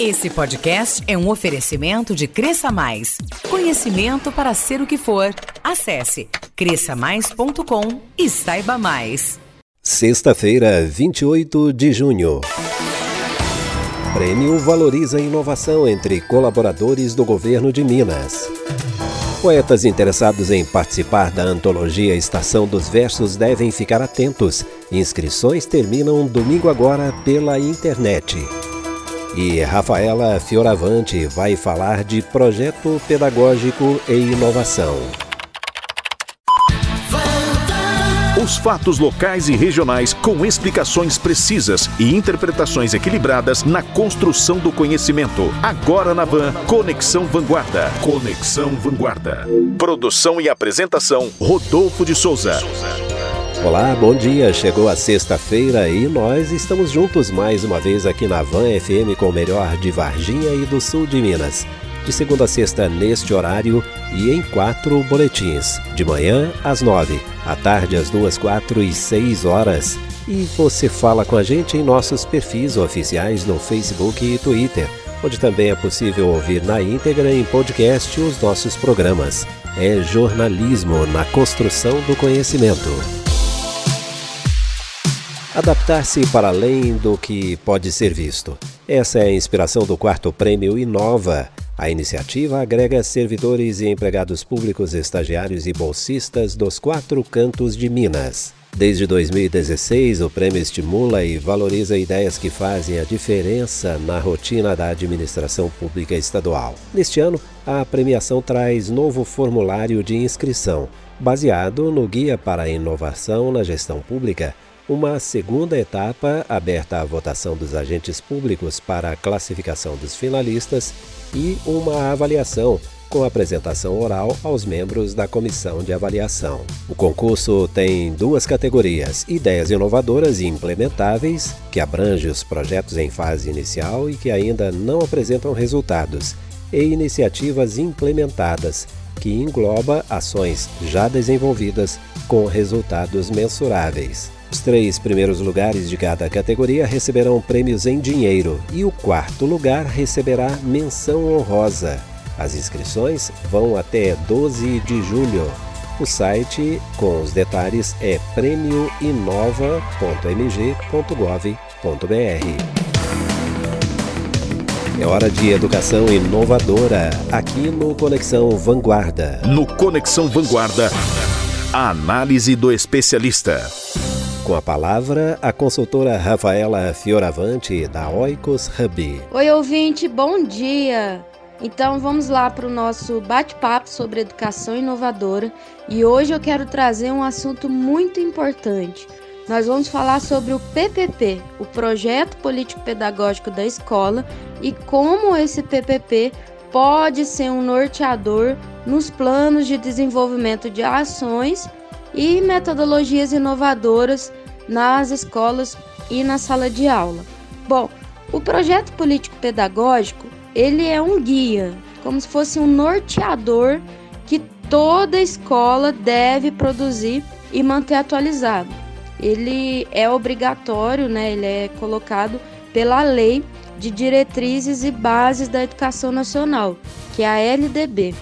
Esse podcast é um oferecimento de Cresça Mais. Conhecimento para ser o que for. Acesse cresçamais.com e saiba mais. Sexta-feira, 28 de junho. Prêmio valoriza a inovação entre colaboradores do governo de Minas. Poetas interessados em participar da antologia Estação dos Versos devem ficar atentos. Inscrições terminam domingo agora pela internet. E Rafaela Fioravante vai falar de projeto pedagógico e inovação. Os fatos locais e regionais com explicações precisas e interpretações equilibradas na construção do conhecimento. Agora na Van, Conexão Vanguarda. Conexão Vanguarda. Produção e apresentação: Rodolfo de Souza. Olá, bom dia. Chegou a sexta-feira e nós estamos juntos mais uma vez aqui na Van FM com o melhor de Varginha e do sul de Minas. De segunda a sexta neste horário e em quatro boletins. De manhã às nove, à tarde às duas, quatro e seis horas. E você fala com a gente em nossos perfis oficiais no Facebook e Twitter, onde também é possível ouvir na íntegra em podcast os nossos programas. É jornalismo na construção do conhecimento. Adaptar-se para além do que pode ser visto. Essa é a inspiração do quarto prêmio Inova. A iniciativa agrega servidores e empregados públicos, estagiários e bolsistas dos quatro cantos de Minas. Desde 2016, o prêmio estimula e valoriza ideias que fazem a diferença na rotina da administração pública estadual. Neste ano, a premiação traz novo formulário de inscrição, baseado no Guia para a Inovação na Gestão Pública uma segunda etapa aberta à votação dos agentes públicos para a classificação dos finalistas e uma avaliação com apresentação oral aos membros da comissão de avaliação. O concurso tem duas categorias: ideias inovadoras e implementáveis, que abrange os projetos em fase inicial e que ainda não apresentam resultados, e iniciativas implementadas, que engloba ações já desenvolvidas com resultados mensuráveis. Os três primeiros lugares de cada categoria receberão prêmios em dinheiro e o quarto lugar receberá menção honrosa. As inscrições vão até 12 de julho. O site com os detalhes é prêmioinova.mg.gov.br. É hora de educação inovadora aqui no Conexão Vanguarda. No Conexão Vanguarda, a análise do especialista. Com a palavra, a consultora Rafaela Fioravante, da Oikos Hub. Oi, ouvinte, bom dia! Então vamos lá para o nosso bate-papo sobre educação inovadora e hoje eu quero trazer um assunto muito importante. Nós vamos falar sobre o PPP, o Projeto Político Pedagógico da Escola, e como esse PPP pode ser um norteador nos planos de desenvolvimento de ações e metodologias inovadoras nas escolas e na sala de aula. Bom, o projeto político pedagógico, ele é um guia, como se fosse um norteador que toda escola deve produzir e manter atualizado. Ele é obrigatório, né? Ele é colocado pela lei de diretrizes e bases da educação nacional, que é a LDB.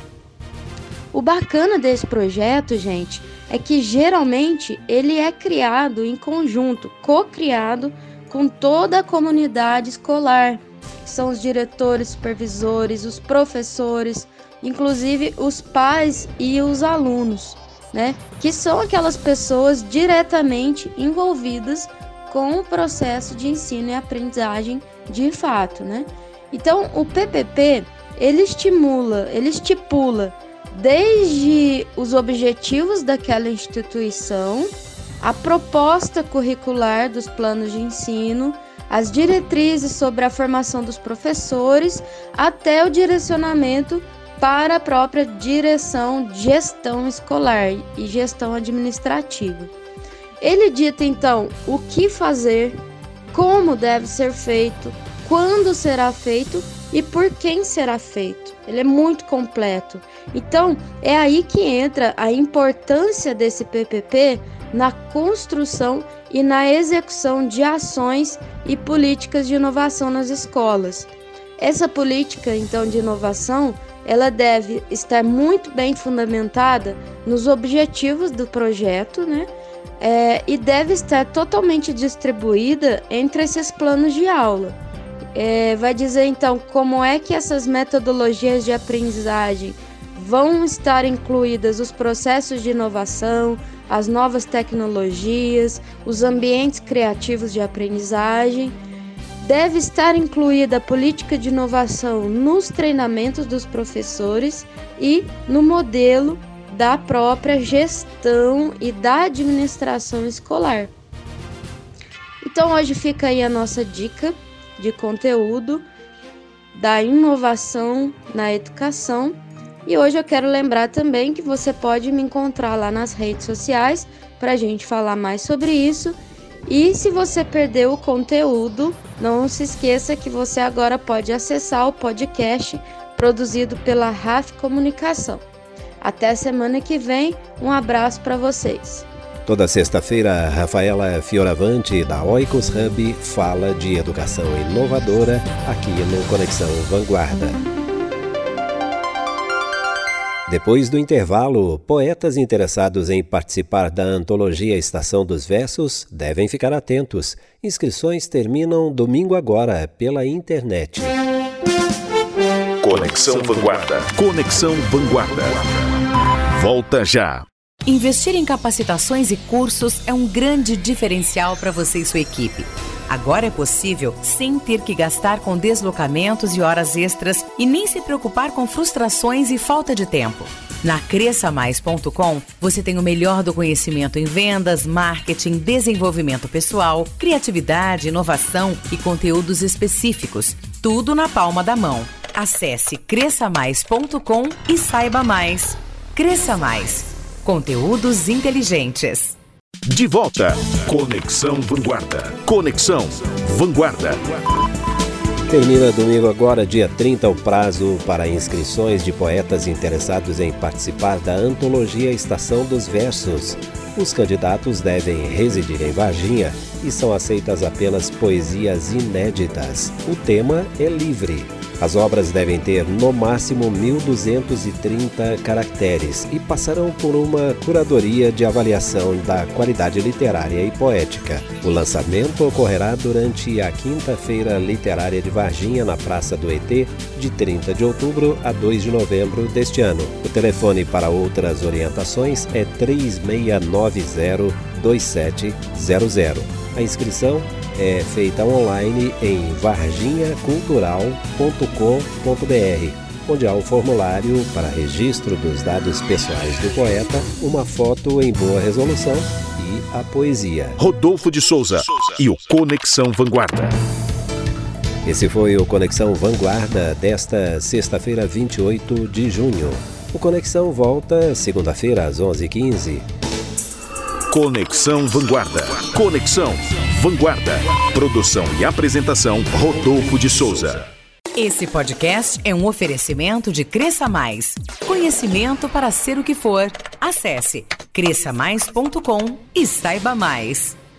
O bacana desse projeto, gente, é que geralmente ele é criado em conjunto, co-criado com toda a comunidade escolar, que são os diretores, supervisores, os professores, inclusive os pais e os alunos, né? Que são aquelas pessoas diretamente envolvidas com o processo de ensino e aprendizagem de fato, né? Então, o PPP, ele estimula, ele estipula desde os objetivos daquela instituição, a proposta curricular dos planos de ensino, as diretrizes sobre a formação dos professores, até o direcionamento para a própria direção, gestão escolar e gestão administrativa. Ele dita então o que fazer, como deve ser feito, quando será feito e por quem será feito. Ele é muito completo. Então, é aí que entra a importância desse PPP na construção e na execução de ações e políticas de inovação nas escolas. Essa política, então, de inovação, ela deve estar muito bem fundamentada nos objetivos do projeto, né? É, e deve estar totalmente distribuída entre esses planos de aula. É, vai dizer então como é que essas metodologias de aprendizagem vão estar incluídas os processos de inovação, as novas tecnologias, os ambientes criativos de aprendizagem. Deve estar incluída a política de inovação nos treinamentos dos professores e no modelo da própria gestão e da administração escolar. Então, hoje fica aí a nossa dica de conteúdo da inovação na educação e hoje eu quero lembrar também que você pode me encontrar lá nas redes sociais para a gente falar mais sobre isso. E se você perdeu o conteúdo, não se esqueça que você agora pode acessar o podcast produzido pela RAF Comunicação. Até semana que vem, um abraço para vocês. Toda sexta-feira, Rafaela Fioravante, da Oikos Hub, fala de educação inovadora aqui no Conexão Vanguarda. Depois do intervalo, poetas interessados em participar da antologia Estação dos Versos devem ficar atentos. Inscrições terminam domingo agora pela internet. Conexão Vanguarda. Conexão Vanguarda. Volta já. Investir em capacitações e cursos é um grande diferencial para você e sua equipe. Agora é possível sem ter que gastar com deslocamentos e horas extras e nem se preocupar com frustrações e falta de tempo. Na cresçamais.com, você tem o melhor do conhecimento em vendas, marketing, desenvolvimento pessoal, criatividade, inovação e conteúdos específicos. Tudo na palma da mão. Acesse cresçamais.com e saiba mais. Cresça Mais. Conteúdos inteligentes. De volta. Conexão Vanguarda. Conexão Vanguarda. Termina domingo agora, dia 30, o prazo para inscrições de poetas interessados em participar da antologia Estação dos Versos. Os candidatos devem residir em Varginha e são aceitas apenas poesias inéditas. O tema é livre. As obras devem ter no máximo 1.230 caracteres e passarão por uma curadoria de avaliação da qualidade literária e poética. O lançamento ocorrerá durante a Quinta-feira Literária de Varginha, na Praça do ET, de 30 de outubro a 2 de novembro deste ano. O telefone para outras orientações é 3690 2700. A inscrição é feita online em varginhacultural.com.br, onde há o formulário para registro dos dados pessoais do poeta, uma foto em boa resolução e a poesia. Rodolfo de Souza e o Conexão Vanguarda. Esse foi o Conexão Vanguarda desta sexta-feira, 28 de junho. O Conexão volta segunda-feira às 11h15. Conexão Vanguarda. Conexão Vanguarda. Produção e apresentação Rodolfo de Souza. Esse podcast é um oferecimento de Cresça Mais. Conhecimento para ser o que for. Acesse cresçamais.com e saiba mais.